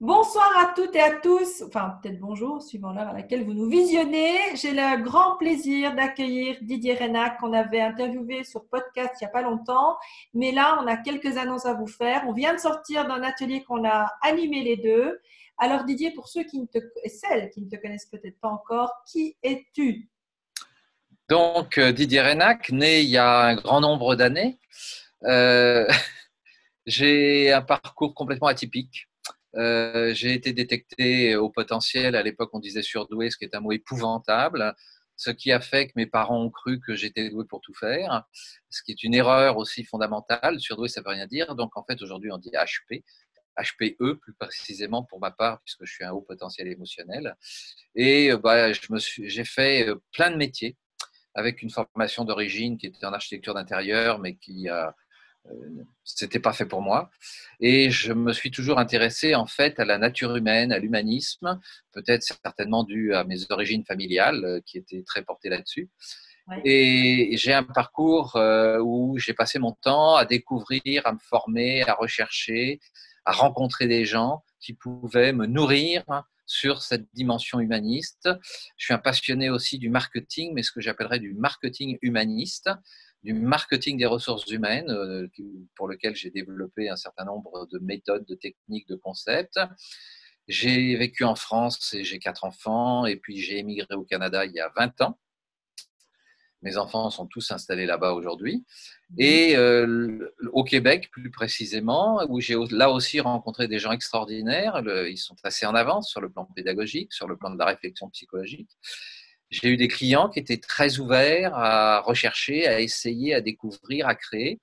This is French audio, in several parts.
Bonsoir à toutes et à tous, enfin peut-être bonjour, suivant l'heure à laquelle vous nous visionnez. J'ai le grand plaisir d'accueillir Didier Renac qu'on avait interviewé sur podcast il n'y a pas longtemps. Mais là, on a quelques annonces à vous faire. On vient de sortir d'un atelier qu'on a animé les deux. Alors Didier, pour ceux qui ne te, celles qui ne te connaissent peut-être pas encore, qui es-tu? Donc euh, Didier Renac, né il y a un grand nombre d'années. Euh, j'ai un parcours complètement atypique. Euh, j'ai été détecté au potentiel, à l'époque on disait surdoué, ce qui est un mot épouvantable, ce qui a fait que mes parents ont cru que j'étais doué pour tout faire, ce qui est une erreur aussi fondamentale. Surdoué, ça ne veut rien dire. Donc en fait, aujourd'hui, on dit HP, HPE plus précisément pour ma part, puisque je suis un haut potentiel émotionnel. Et euh, bah, j'ai fait euh, plein de métiers avec une formation d'origine qui était en architecture d'intérieur, mais qui a c'était pas fait pour moi. Et je me suis toujours intéressé en fait à la nature humaine, à l'humanisme, peut-être certainement dû à mes origines familiales euh, qui étaient très portées là-dessus. Et j'ai un parcours euh, où j'ai passé mon temps à découvrir, à me former, à rechercher, à rencontrer des gens qui pouvaient me nourrir sur cette dimension humaniste. Je suis un passionné aussi du marketing, mais ce que j'appellerais du marketing humaniste, du marketing des ressources humaines, euh, pour lequel j'ai développé un certain nombre de méthodes, de techniques, de concepts. J'ai vécu en France et j'ai quatre enfants, et puis j'ai émigré au Canada il y a 20 ans. Mes enfants sont tous installés là-bas aujourd'hui. Et euh, au Québec, plus précisément, où j'ai là aussi rencontré des gens extraordinaires. ils sont assez en avance sur le plan pédagogique, sur le plan de la réflexion psychologique. J'ai eu des clients qui étaient très ouverts à rechercher, à essayer, à découvrir, à créer.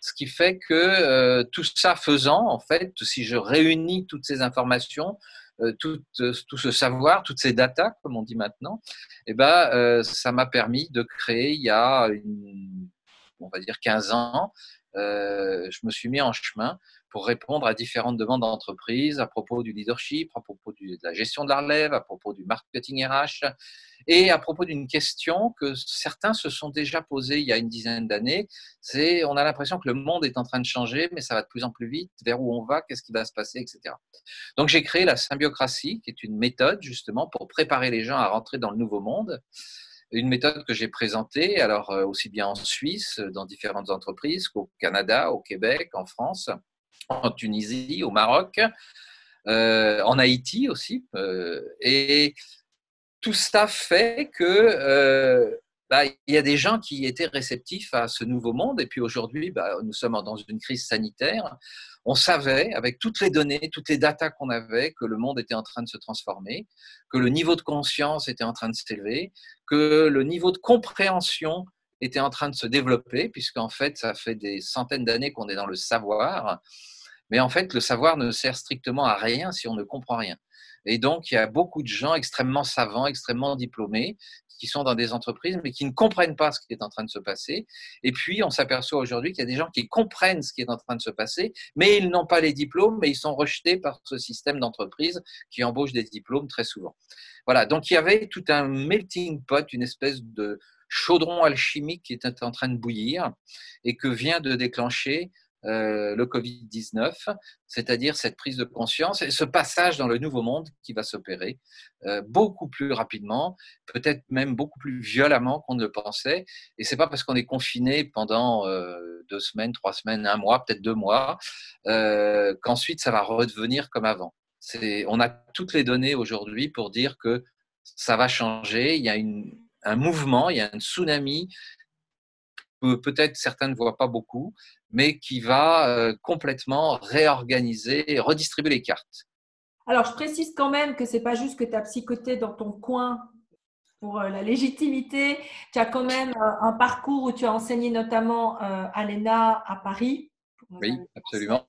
Ce qui fait que euh, tout ça faisant, en fait, si je réunis toutes ces informations, euh, tout, euh, tout, ce savoir, toutes ces datas, comme on dit maintenant, eh ben, ça m'a permis de créer il y a, on va dire, 15 ans, je me suis mis en chemin pour répondre à différentes demandes d'entreprise à propos du leadership, à propos de la gestion de la relève, à propos du marketing RH et à propos d'une question que certains se sont déjà posées il y a une dizaine d'années. C'est on a l'impression que le monde est en train de changer, mais ça va de plus en plus vite. Vers où on va, qu'est-ce qui va se passer, etc. Donc j'ai créé la symbiocratie, qui est une méthode justement pour préparer les gens à rentrer dans le nouveau monde une méthode que j'ai présentée, alors euh, aussi bien en Suisse, dans différentes entreprises, qu'au Canada, au Québec, en France, en Tunisie, au Maroc, euh, en Haïti aussi. Euh, et tout ça fait que euh, bah, il y a des gens qui étaient réceptifs à ce nouveau monde. Et puis aujourd'hui, bah, nous sommes dans une crise sanitaire. On savait, avec toutes les données, toutes les datas qu'on avait, que le monde était en train de se transformer, que le niveau de conscience était en train de s'élever, que le niveau de compréhension était en train de se développer, puisqu'en fait, ça fait des centaines d'années qu'on est dans le savoir. Mais en fait, le savoir ne sert strictement à rien si on ne comprend rien. Et donc, il y a beaucoup de gens extrêmement savants, extrêmement diplômés, qui sont dans des entreprises, mais qui ne comprennent pas ce qui est en train de se passer. Et puis, on s'aperçoit aujourd'hui qu'il y a des gens qui comprennent ce qui est en train de se passer, mais ils n'ont pas les diplômes, mais ils sont rejetés par ce système d'entreprise qui embauche des diplômes très souvent. Voilà, donc il y avait tout un melting pot, une espèce de chaudron alchimique qui était en train de bouillir et que vient de déclencher euh, le Covid-19, c'est-à-dire cette prise de conscience et ce passage dans le nouveau monde qui va s'opérer euh, beaucoup plus rapidement, peut-être même beaucoup plus violemment qu'on ne le pensait. Et c'est pas parce qu'on est confiné pendant euh, deux semaines, trois semaines, un mois, peut-être deux mois, qu'ensuite ça va redevenir comme avant. On a toutes les données aujourd'hui pour dire que ça va changer. Il y a une, un mouvement, il y a un tsunami que peut-être certains ne voient pas beaucoup, mais qui va euh, complètement réorganiser et redistribuer les cartes. Alors, je précise quand même que ce n'est pas juste que tu as psychoté dans ton coin pour euh, la légitimité. Tu as quand même euh, un parcours où tu as enseigné notamment à l'ENA à Paris. Oui, absolument.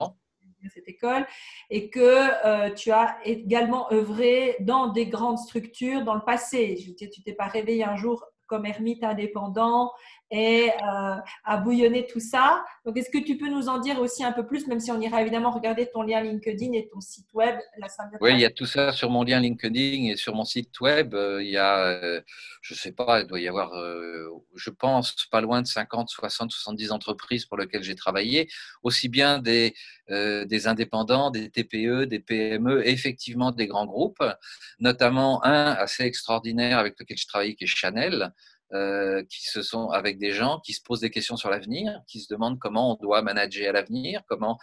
Cette école et que tu as également œuvré dans des grandes structures dans le passé. Je tu t'es pas réveillé un jour comme ermite indépendant et euh, à bouillonner tout ça. Donc, est-ce que tu peux nous en dire aussi un peu plus, même si on ira évidemment regarder ton lien LinkedIn et ton site web, la Oui, il y a tout ça sur mon lien LinkedIn et sur mon site web. Euh, il y a, euh, je ne sais pas, il doit y avoir, je pense, pas loin de 50, 60, 70 entreprises pour lesquelles j'ai travaillé, aussi bien des, des indépendants, des TPE, des PME, et effectivement des grands groupes, notamment un assez extraordinaire avec lequel je travaille qui est Chanel. Euh, qui se sont avec des gens qui se posent des questions sur l'avenir, qui se demandent comment on doit manager à l'avenir, comment,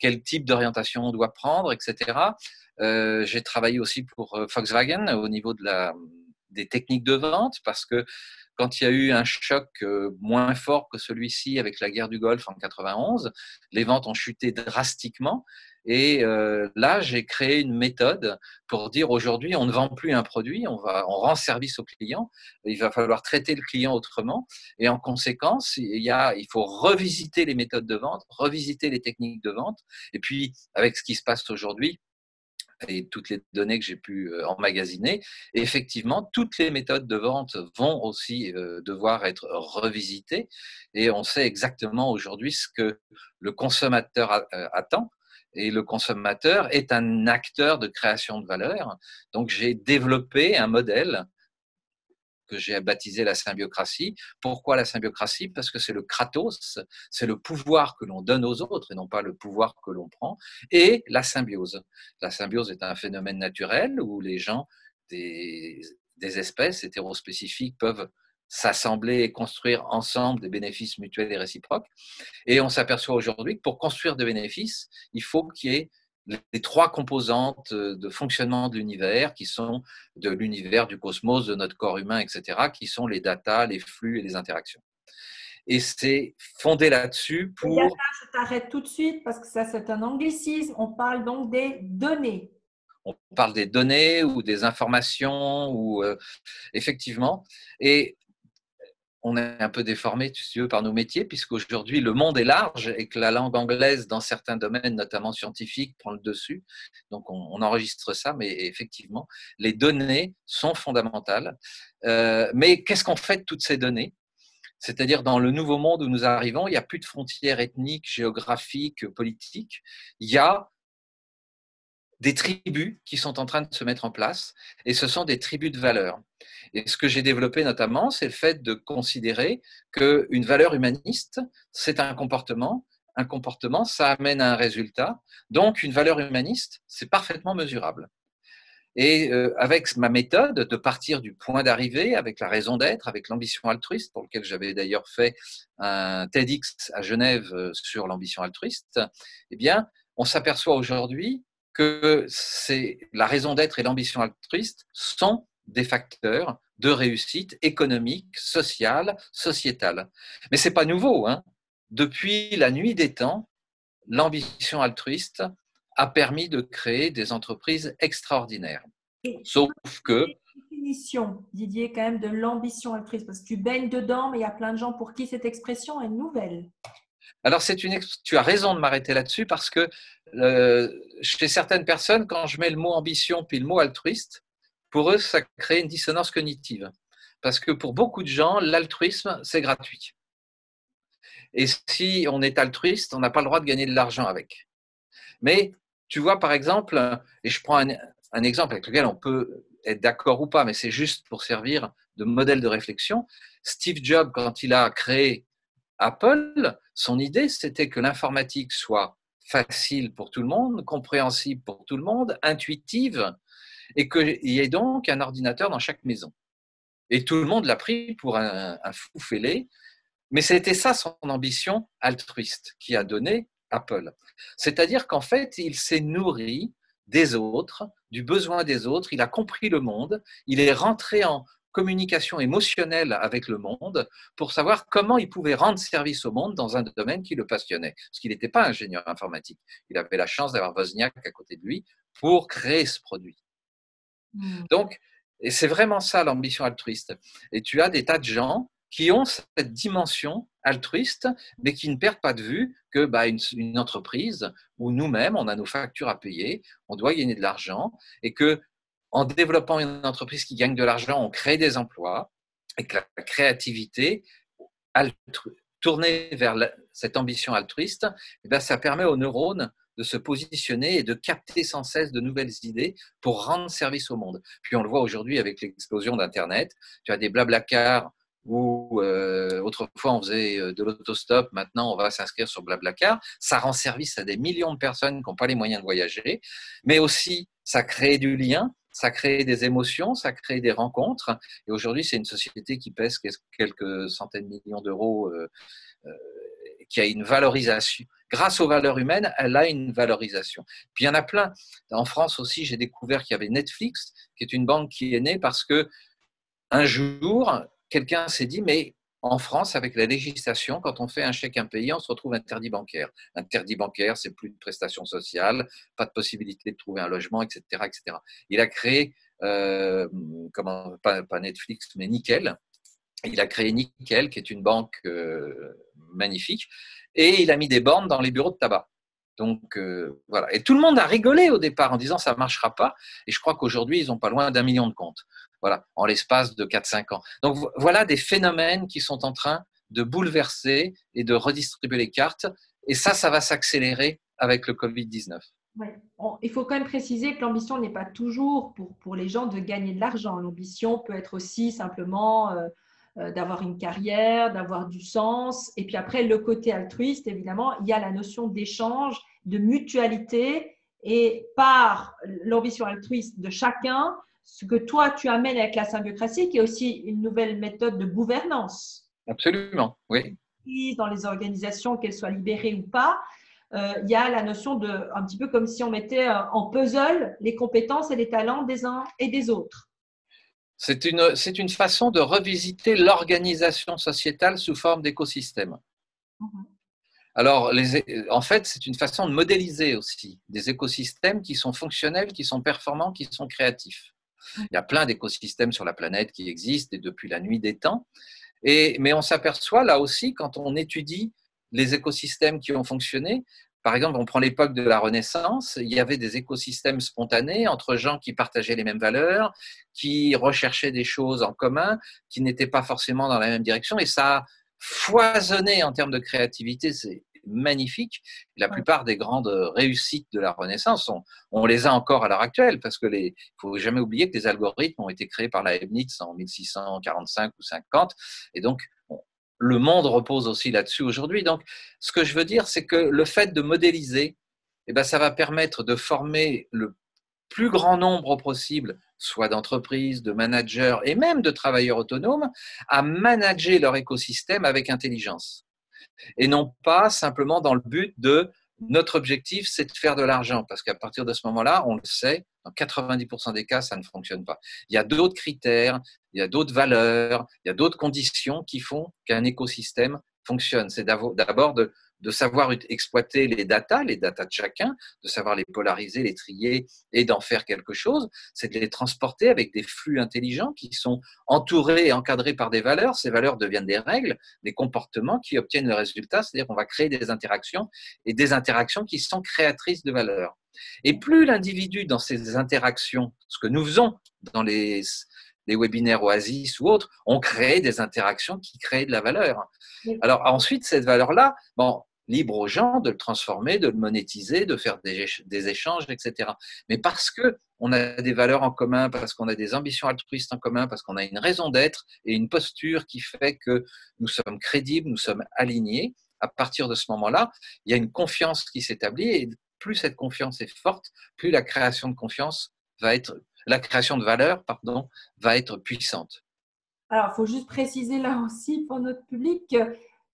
quel type d'orientation on doit prendre, etc. Euh, j'ai travaillé aussi pour euh, Volkswagen au niveau de la, des techniques de vente parce que quand il y a eu un choc moins fort que celui-ci avec la guerre du Golfe en 91, les ventes ont chuté drastiquement et euh, là, j'ai créé une méthode pour dire aujourd'hui, on ne vend plus un produit, on, va, on rend service au client. Il va falloir traiter le client autrement. Et en conséquence, il, y a, il faut revisiter les méthodes de vente, revisiter les techniques de vente. Et puis, avec ce qui se passe aujourd'hui, et toutes les données que j'ai pu euh, emmagasiner, effectivement, toutes les méthodes de vente vont aussi euh, devoir être revisitées. Et on sait exactement aujourd'hui ce que le consommateur attend et le consommateur est un acteur de création de valeur. Donc j'ai développé un modèle que j'ai baptisé la symbiocratie. Pourquoi la symbiocratie? Parce que c'est le kratos, c'est le pouvoir que l'on donne aux autres et non pas le pouvoir que l'on prend, et la symbiose. La symbiose est un phénomène naturel où les gens des, des espèces hétérospécifiques peuvent s'assembler et construire ensemble des bénéfices mutuels et réciproques. Et on s'aperçoit aujourd'hui que pour construire des bénéfices, il faut qu'il y ait les trois composantes de fonctionnement de l'univers, qui sont de l'univers, du cosmos, de notre corps humain, etc., qui sont les datas, les flux et les interactions. Et c'est fondé là-dessus pour... je t'arrête tout de suite parce que ça, c'est un anglicisme. On parle donc des données. On parle des données ou des informations, ou euh, effectivement. Et on est un peu déformé, tu veux, par nos métiers, puisqu'aujourd'hui, le monde est large et que la langue anglaise, dans certains domaines, notamment scientifiques, prend le dessus. Donc, on, enregistre ça, mais effectivement, les données sont fondamentales. Euh, mais qu'est-ce qu'on fait de toutes ces données? C'est-à-dire dans le nouveau monde où nous arrivons, il n'y a plus de frontières ethniques, géographiques, politiques. Il y a des tribus qui sont en train de se mettre en place, et ce sont des tribus de valeurs. Et ce que j'ai développé notamment, c'est le fait de considérer qu'une valeur humaniste, c'est un comportement. Un comportement, ça amène à un résultat. Donc, une valeur humaniste, c'est parfaitement mesurable. Et euh, avec ma méthode de partir du point d'arrivée, avec la raison d'être, avec l'ambition altruiste, pour lequel j'avais d'ailleurs fait un TEDx à Genève euh, sur l'ambition altruiste, eh bien, on s'aperçoit aujourd'hui que c'est la raison d'être et l'ambition altruiste sont des facteurs de réussite économique, sociale, sociétale. Mais ce n'est pas nouveau. Hein. Depuis la nuit des temps, l'ambition altruiste a permis de créer des entreprises extraordinaires. Sauf que... Définition, Didier, quand même, de l'ambition altruiste, parce que tu baignes dedans, mais il y a plein de gens pour qui cette expression est nouvelle. Alors, c'est une, tu as raison de m'arrêter là-dessus parce que euh, chez certaines personnes, quand je mets le mot ambition puis le mot altruiste, pour eux, ça crée une dissonance cognitive. Parce que pour beaucoup de gens, l'altruisme, c'est gratuit. Et si on est altruiste, on n'a pas le droit de gagner de l'argent avec. Mais tu vois, par exemple, et je prends un, un exemple avec lequel on peut être d'accord ou pas, mais c'est juste pour servir de modèle de réflexion. Steve Jobs, quand il a créé Apple, son idée, c'était que l'informatique soit facile pour tout le monde, compréhensible pour tout le monde, intuitive, et qu'il y ait donc un ordinateur dans chaque maison. Et tout le monde l'a pris pour un, fou fêlé, mais c'était ça son ambition altruiste qui a donné Apple. C'est-à-dire qu'en fait, il s'est nourri des autres, du besoin des autres, il a compris le monde, il est rentré en communication émotionnelle avec le monde pour savoir comment il pouvait rendre service au monde dans un domaine qui le passionnait. Parce qu'il n'était pas ingénieur informatique. Il avait la chance d'avoir Wozniak à côté de lui pour créer ce produit. Hmm. Donc, et c'est vraiment ça l'ambition altruiste. Et tu as des tas de gens qui ont cette dimension altruiste, mais qui ne perdent pas de vue que bah, une, une, entreprise où nous-mêmes, on a nos factures à payer, on doit gagner de l'argent, et que en développant une entreprise qui gagne de l'argent, on crée des emplois, et que la créativité tournée vers cette ambition altruiste, eh ben, ça permet aux neurones de se positionner et de capter sans cesse de nouvelles idées pour rendre service au monde. Puis on le voit aujourd'hui avec l'explosion d'Internet. Tu as des blablacars où euh, autrefois on faisait euh, de l'autostop, maintenant on va s'inscrire sur Blablacar. Ça rend service à des millions de personnes qui n'ont pas les moyens de voyager, mais aussi ça crée du lien, ça crée des émotions, ça crée des rencontres. Et aujourd'hui, c'est une société qui pèse quelques centaines de millions d'euros, euh, qui a une valorisation. Grâce aux valeurs humaines, elle a une valorisation. Puis il y en a plein. En France aussi, j'ai découvert qu'il y avait Netflix, qui est une banque qui est née parce que un jour, quelqu'un s'est dit, mais en France, avec la législation, quand on fait un chèque impayé, on se retrouve interdit bancaire. Interdit bancaire, c'est plus de prestations sociales, pas de possibilité de trouver un logement, etc. etc. Il a créé, euh, comment, pas, Netflix, mais Nickel. Il a créé Nickel, qui est une banque euh, magnifique, et il a mis des bornes dans les bureaux de tabac. Donc euh, voilà. Et tout le monde a rigolé au départ en disant ça ne marchera pas. Et je crois qu'aujourd'hui, ils n'ont pas loin d'un million de comptes. Voilà, en l'espace de 4-5 ans. Donc voilà des phénomènes qui sont en train de bouleverser et de redistribuer les cartes. Et ça, ça va s'accélérer avec le Covid-19. il faut quand même préciser que l'ambition n'est pas toujours pour, pour les gens de gagner de l'argent. L'ambition peut être aussi simplement euh, euh, d'avoir une carrière, d'avoir du sens. Et puis après, le côté altruiste, évidemment, il y a la notion d'échange, de mutualité. Et par l'ambition altruiste de chacun, ce que toi, tu amènes avec la symbiocratie, qui est aussi une nouvelle méthode de gouvernance. Absolument, oui. Dans les organisations, qu'elles soient libérées ou pas, euh, il y a la notion de, un petit peu comme si on mettait euh, en puzzle les compétences et les talents des uns et des autres. C'est une, c'est une façon de revisiter l'organisation sociétale sous forme d'écosystème. Mhm. Alors, les, en fait, c'est une façon de modéliser aussi des écosystèmes qui sont fonctionnels, qui sont performants, qui sont créatifs. Il y a plein d'écosystèmes sur la planète qui existent et depuis la nuit des temps. Et, mais on s'aperçoit là aussi, quand on étudie les écosystèmes qui ont fonctionné, par exemple, on prend l'époque de la Renaissance, il y avait des écosystèmes spontanés entre gens qui partageaient les mêmes valeurs, qui recherchaient des choses en commun, qui n'étaient pas forcément dans la même direction, et ça a foisonné en termes de créativité. Magnifique. La plupart des grandes réussites de la Renaissance, on, les a encore à l'heure actuelle, parce que les, faut jamais oublier que les algorithmes ont été créés par la Leibniz en 1645 ou 50, et donc le monde repose aussi là-dessus aujourd'hui. Donc, ce que je veux dire, c'est que le fait de modéliser, eh ben, ça va permettre de former le plus grand nombre possible, soit d'entreprises, de managers et même de travailleurs autonomes, à manager leur écosystème avec intelligence. Et non pas simplement dans le but de notre objectif, c'est de faire de l'argent, parce qu'à partir de ce moment-là, on le sait, dans 90% des cas, ça ne fonctionne pas. Il y a d'autres critères, il y a d'autres valeurs, il y a d'autres conditions qui font qu'un écosystème fonctionne. C'est d'abord de, de, savoir exploiter les datas, les datas de chacun, de savoir les polariser, les trier et d'en faire quelque chose. C'est de les transporter avec des flux intelligents qui sont entourés et encadrés par des valeurs. Ces valeurs deviennent des règles, des comportements qui obtiennent le résultat, c'est-à-dire qu'on va créer des interactions et des interactions qui sont créatrices de valeurs. Et plus l'individu dans ces interactions, ce que nous faisons dans les, les webinaires Oasis ou autres, on crée des interactions qui créent de la valeur. Alors ensuite, cette valeur-là, bon, libre aux gens de le transformer, de le monétiser, de faire des, des échanges, etc. Mais parce que on a des valeurs en commun, parce qu'on a des ambitions altruistes en commun, parce qu'on a une raison d'être et une posture qui fait que nous sommes crédibles, nous sommes alignés, à partir de ce moment-là, il y a une confiance qui s'établit et plus cette confiance est forte, plus la création de confiance va être, la création de valeur, pardon, va être puissante. Alors, il faut juste préciser là aussi pour notre public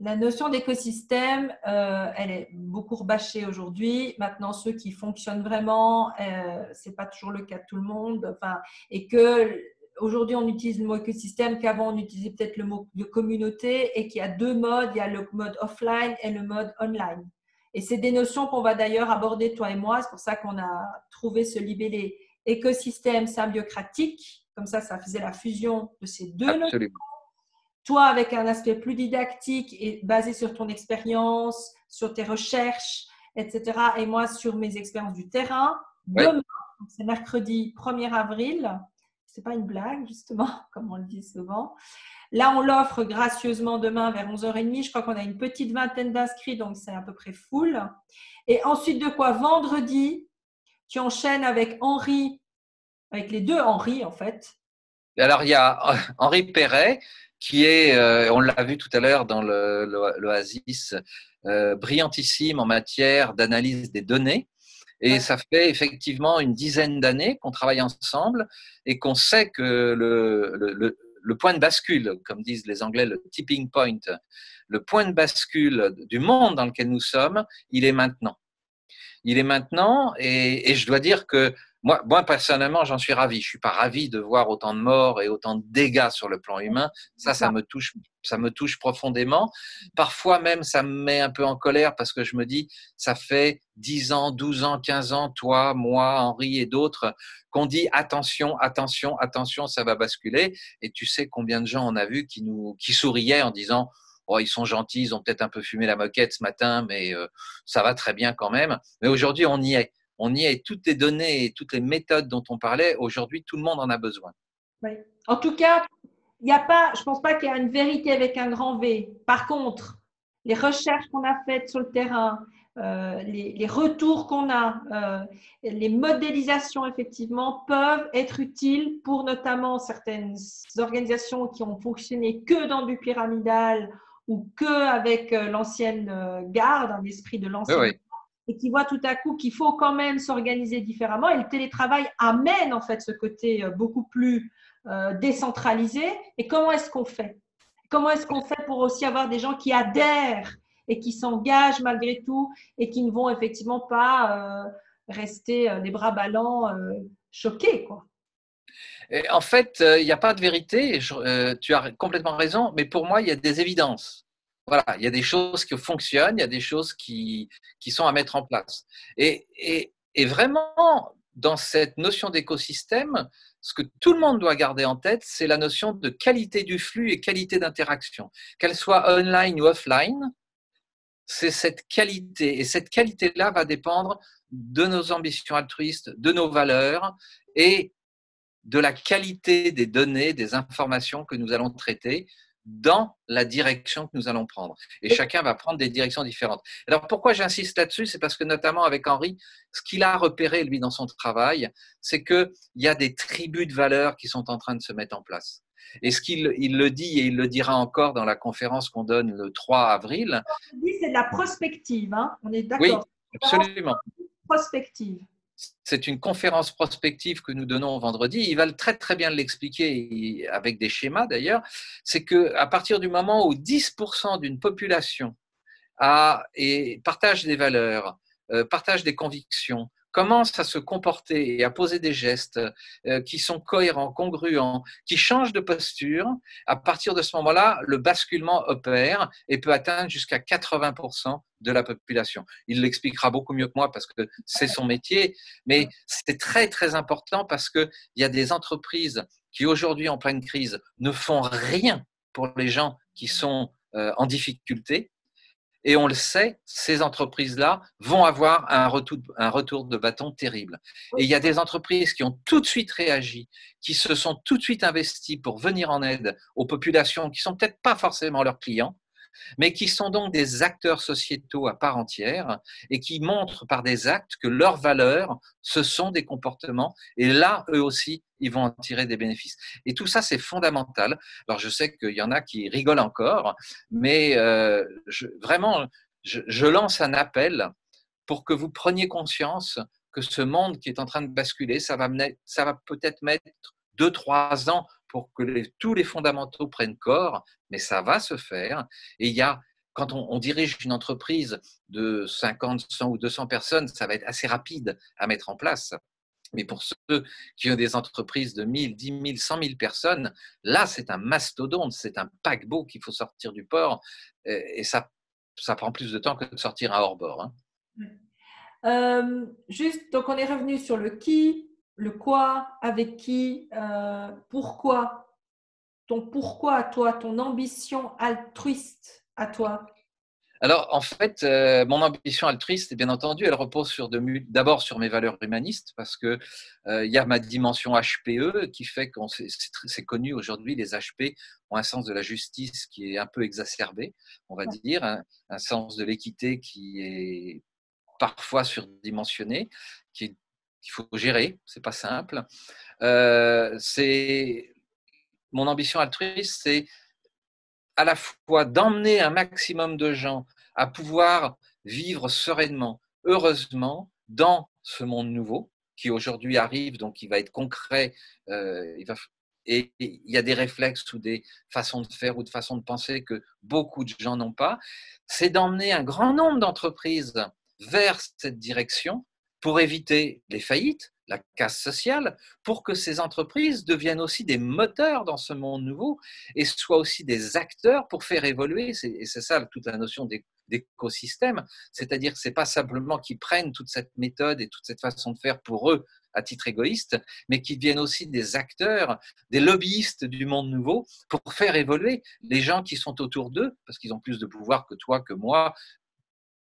la notion d'écosystème, euh, elle est beaucoup rebâchée aujourd'hui. Maintenant, ceux qui fonctionnent vraiment, euh, ce n'est pas toujours le cas de tout le monde. Enfin, et que aujourd'hui, on utilise le mot écosystème qu'avant, on utilisait peut-être le mot de communauté et qu'il y a deux modes. Il y a le mode offline et le mode online. Et c'est des notions qu'on va d'ailleurs aborder, toi et moi. C'est pour ça qu'on a trouvé ce libellé écosystème symbiocratique. Comme ça, ça faisait la fusion de ces deux notions. Toi, avec un aspect plus didactique et basé sur ton expérience, sur tes recherches, etc. Et moi, sur mes expériences du terrain. Demain, c'est mercredi 1er avril, c'est pas une blague, justement, comme on le dit souvent. Là, on l'offre gracieusement demain vers 11h30. Je crois qu'on a une petite vingtaine d'inscrits, donc c'est à peu près full. Et ensuite de quoi Vendredi, tu enchaînes avec Henri, avec les deux Henri en fait. Alors, il y a Henri Perret, qui est, euh, on l'a vu tout à l'heure dans l'Oasis, euh, brillantissime en matière d'analyse des données. Et ça fait effectivement une dizaine d'années qu'on travaille ensemble et qu'on sait que le, le, le, point de bascule, comme disent les Anglais, le tipping point, le point de bascule du monde dans lequel nous sommes, il est maintenant. Il est maintenant et, et je dois dire que moi, moi, personnellement, j'en suis ravi. Je suis pas ravi de voir autant de morts et autant de dégâts sur le plan humain. Ça, ça me touche, ça me touche profondément. Parfois même, ça me met un peu en colère parce que je me dis, ça fait 10 ans, 12 ans, 15 ans, toi, moi, Henri et d'autres, qu'on dit attention, attention, attention, ça va basculer. Et tu sais combien de gens on a vu qui nous, qui souriaient en disant, Oh, ils sont gentils, ils ont peut-être un peu fumé la moquette ce matin, mais euh, ça va très bien quand même. Mais aujourd'hui, on y est on y est. Toutes les données et toutes les méthodes dont on parlait, aujourd'hui, tout le monde en a besoin. Oui. En tout cas, il n'y a pas, je ne pense pas qu'il y a une vérité avec un grand V. Par contre, les recherches qu'on a faites sur le terrain, euh, les, retours qu'on a, euh, les modélisations effectivement peuvent être utiles pour notamment certaines organisations qui ont fonctionné que dans du pyramidal ou que avec euh, l'ancienne garde, un esprit de l'ancienne oui, et qui voit tout à coup qu'il faut quand même s'organiser différemment. Et le télétravail amène en fait ce côté euh, beaucoup plus euh, décentralisé. Et comment est-ce qu'on fait? Comment est-ce qu'on fait pour aussi avoir des gens qui adhèrent et qui s'engagent malgré tout et qui ne vont effectivement pas euh, rester les bras ballants, choqués quoi? En fait, il n'y a pas de vérité, tu as complètement raison, mais pour moi, il y a des évidences. Voilà, il y a des choses qui fonctionnent, il y a des choses qui, qui sont à mettre en place. Et, et, et vraiment, dans cette notion d'écosystème, ce que tout le monde doit garder en tête, c'est la notion de qualité du flux et qualité d'interaction. Qu'elle soit online ou offline, c'est cette qualité. Et cette qualité-là va dépendre de nos ambitions altruistes, de nos valeurs et de la qualité des données, des informations que nous allons traiter dans la direction que nous allons prendre. Et chacun va prendre des directions différentes. Alors pourquoi j'insiste là-dessus? C'est parce que notamment avec Henri, ce qu'il a repéré, lui, dans son travail, c'est qu'il y a des tribus de valeurs qui sont en train de se mettre en place. Et ce qu'il il le dit, et il le dira encore dans la conférence qu'on donne le 3 avril. C'est de la prospective, hein on est d'accord. Oui, absolument. Prospective c'est une conférence prospective que nous donnons vendredi. Il va très très bien l'expliquer avec des schémas d'ailleurs. C'est que à partir du moment où 10% d'une population partage des valeurs, euh, partage des convictions, commence à se comporter et à poser des gestes euh, qui sont cohérents, congruents, qui changent de posture, à partir de ce moment-là, le basculement opère et peut atteindre jusqu'à 80% de la population. Il l'expliquera beaucoup mieux que moi parce que c'est son métier, mais c'est très très important parce qu'il y a des entreprises qui aujourd'hui en pleine crise ne font rien pour les gens qui sont euh, en difficulté et on le sait, ces entreprises-là vont avoir un retour, de bâton terrible. Et il y a des entreprises qui ont tout de suite réagi, qui se sont tout de suite investies pour venir en aide aux populations qui sont peut-être pas forcément leurs clients, mais qui sont donc des acteurs sociétaux à part entière et qui montrent par des actes que leurs valeurs, ce sont des comportements. Et là, eux aussi, ils vont en tirer des bénéfices. Et tout ça, c'est fondamental. Alors, je sais qu'il y en a qui rigolent encore, mais euh, vraiment, je, lance un appel pour que vous preniez conscience que ce monde qui est en train de basculer, ça va, peut-être mettre deux, trois ans pour que tous les fondamentaux prennent corps, mais ça va se faire. Et il y a, quand on, dirige une entreprise de 50, 100 ou 200 personnes, ça va être assez rapide à mettre en place. Mais pour ceux qui ont des entreprises de 1000, 10 000, 100 000 personnes, là, c'est un mastodonte, c'est un paquebot qu'il faut sortir du port. Et ça, prend plus de temps que de sortir un hors-bord. Hein. Euh, juste, donc on est revenu sur le qui, le quoi, avec qui, euh, pourquoi, ton pourquoi à toi, ton ambition altruiste à toi. alors, en fait, euh, mon ambition altruiste, bien entendu, elle repose sur d'abord sur mes valeurs humanistes, parce que euh, y a ma dimension HPE qui fait que c'est connu aujourd'hui, les HP ont un sens de la justice qui est un peu exacerbé, on va dire, un, sens de l'équité qui est parfois surdimensionné, qu'il faut gérer, c'est pas simple. Euh, mon ambition altruiste, c'est à la fois d'emmener un maximum de gens à pouvoir vivre sereinement, heureusement, dans ce monde nouveau qui aujourd'hui arrive, donc qui va être concret. Euh, et il y a des réflexes ou des façons de faire ou de façons de penser que beaucoup de gens n'ont pas. C'est d'emmener un grand nombre d'entreprises vers cette direction pour éviter les faillites, la casse sociale, pour que ces entreprises deviennent aussi des moteurs dans ce monde nouveau et soient aussi des acteurs pour faire évoluer. Et c'est ça toute la notion d'écosystème. C'est-à-dire que ce n'est pas simplement qu'ils prennent toute cette méthode et toute cette façon de faire pour eux à titre égoïste, mais qu'ils deviennent aussi des acteurs, des lobbyistes du monde nouveau pour faire évoluer les gens qui sont autour d'eux, parce qu'ils ont plus de pouvoir que toi, que moi,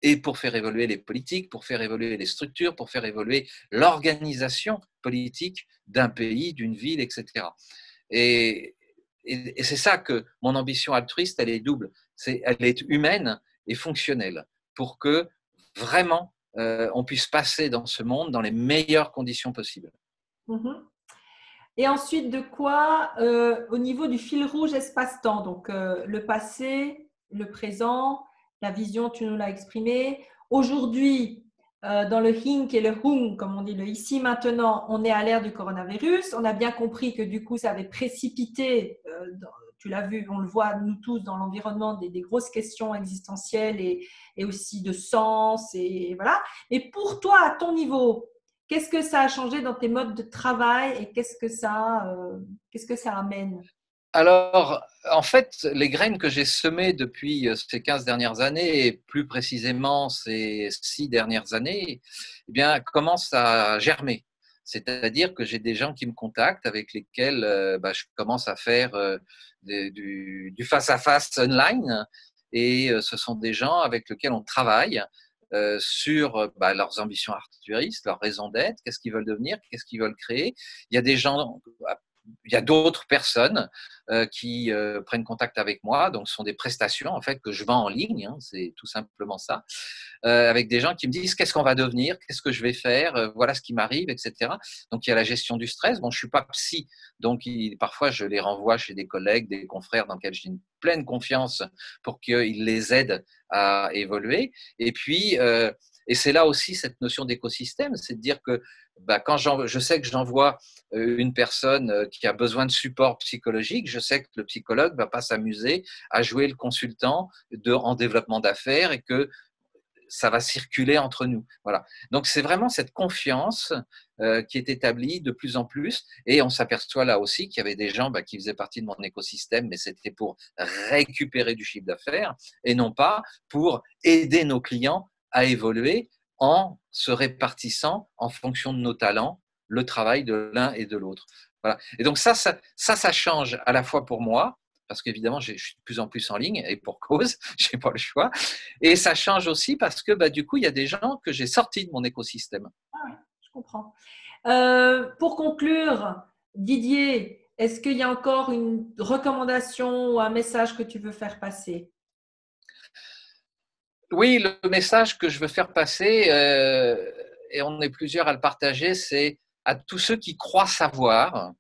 et pour faire évoluer les politiques, pour faire évoluer les structures, pour faire évoluer l'organisation politique d'un pays, d'une ville, etc. Et, c'est ça que mon ambition altruiste, elle est double. C'est, elle est humaine et fonctionnelle pour que vraiment euh, on puisse passer dans ce monde dans les meilleures conditions possibles. Mm-hmm. Et ensuite, de quoi, euh, au niveau du fil rouge espace-temps, donc euh, le passé, le présent, la vision, tu nous l'as exprimé. Aujourd'hui, euh, dans le hink et le hung, comme on dit le ici maintenant, on est à l'ère du coronavirus. On a bien compris que du coup, ça avait précipité, euh, tu l'as vu, on le voit nous tous dans l'environnement, des, grosses questions existentielles et, aussi de sens. Et voilà. Et pour toi, à ton niveau, qu'est-ce que ça a changé dans tes modes de travail et qu'est-ce que ça, euh, qu'est-ce que ça amène? Alors, en fait, les graines que j'ai semées depuis euh, ces 15 dernières années, et plus précisément ces six dernières années, eh bien, commencent à germer. C'est-à-dire que j'ai des gens qui me contactent avec lesquels euh, bah, je commence à faire euh, du face-à-face online. Et ce sont des gens avec lesquels on travaille sur bah, leurs ambitions arturistes, leurs raisons d'être, qu'est-ce qu'ils veulent devenir, qu'est-ce qu'ils veulent créer. Il y a des gens il y a d'autres personnes euh, qui euh, prennent contact avec moi, donc ce sont des prestations en fait que je vends en ligne, hein, c'est tout simplement ça, euh, avec des gens qui me disent qu'est-ce qu'on va devenir, qu'est-ce que je vais faire, voilà ce qui m'arrive, etc. Donc il y a la gestion du stress. Bon, je suis pas psy, donc parfois je les renvoie chez des collègues, des confrères dans lesquels j'ai une pleine confiance pour qu'ils les aident à évoluer. Et puis et c'est là aussi cette notion d'écosystème, c'est de dire que bah, quand je sais que j'envoie euh, une personne euh, qui a besoin de support psychologique, je sais que le psychologue ne va pas s'amuser à jouer le consultant de, en développement d'affaires et que ça va circuler entre nous. Voilà. Donc c'est vraiment cette confiance euh, qui est établie de plus en plus, et on s'aperçoit là aussi qu'il y avait des gens bah, qui faisaient partie de mon écosystème, mais c'était pour récupérer du chiffre d'affaires et non pas pour aider nos clients à évoluer en se répartissant en fonction de nos talents le travail de l'un et de l'autre. Voilà. Et donc ça, ça, change à la fois pour moi, parce qu'évidemment, je suis de plus en plus en ligne et pour cause, je n'ai pas le choix. Et ça change aussi parce que bah, du coup, il y a des gens que j'ai sortis de mon écosystème. Ah je comprends. Euh, pour conclure, Didier, est-ce qu'il y a encore une recommandation ou un message que tu veux faire passer? Oui, le message que je veux faire passer, euh, et on est plusieurs à le partager, c'est à tous ceux qui croient savoir,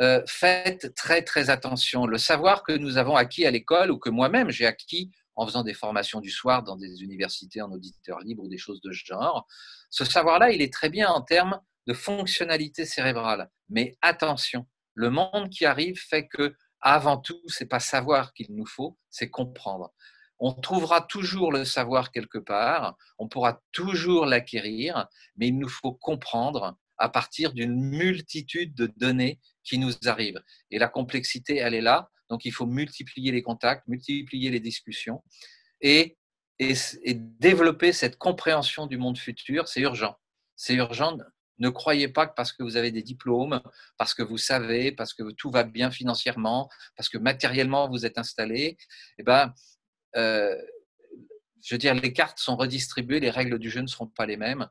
euh, faites très très attention. Le savoir que nous avons acquis à l'école ou que moi-même j'ai acquis en faisant des formations du soir dans des universités en auditeur libre ou des choses de ce genre, ce savoir-là, il est très bien en termes de fonctionnalité cérébrale. Mais attention, le monde qui arrive fait que avant tout, c'est pas savoir qu'il nous faut, c'est comprendre. On trouvera toujours le savoir quelque part, on pourra toujours l'acquérir, mais il nous faut comprendre à partir d'une multitude de données qui nous arrivent. Et la complexité, elle est là. Donc, il faut multiplier les contacts, multiplier les discussions et, et, développer cette compréhension du monde futur. C'est urgent. C'est urgent. Ne croyez pas que parce que vous avez des diplômes, parce que vous savez, parce que tout va bien financièrement, parce que matériellement vous êtes installé, eh ben, euh, je veux dire, les cartes sont redistribuées, les règles du jeu ne seront pas les mêmes.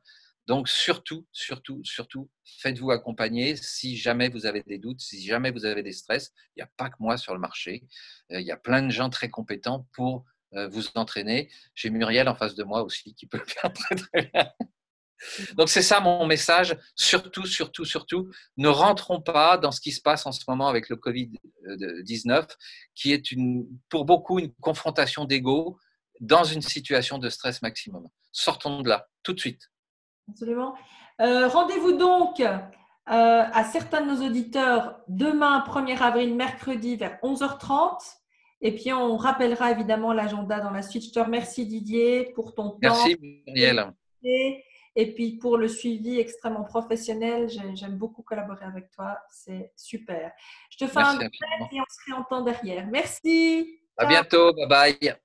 Donc, surtout, surtout, surtout, faites-vous accompagner si jamais vous avez des doutes, si jamais vous avez des stress. Il n'y a pas que moi sur le marché. Euh, il y a plein de gens très compétents pour euh, vous entraîner. J'ai Muriel en face de moi aussi qui peut le faire très, très bien. Donc, c'est ça mon message. Surtout, surtout, surtout, ne rentrons pas dans ce qui se passe en ce moment avec le Covid-19, qui est une, pour beaucoup une confrontation d'ego dans une situation de stress maximum. Sortons de là, tout de suite. Absolument. Euh, rendez-vous donc euh, à certains de nos auditeurs demain, 1er avril, mercredi, vers 11h30. Et puis, on rappellera évidemment l'agenda dans la suite. Je te remercie, Didier, pour ton temps. Merci. Et puis, pour le suivi extrêmement professionnel, j'aime beaucoup collaborer avec toi. C'est super. Je te fais un un et on se réentend derrière. Merci. À bientôt. Bye bye.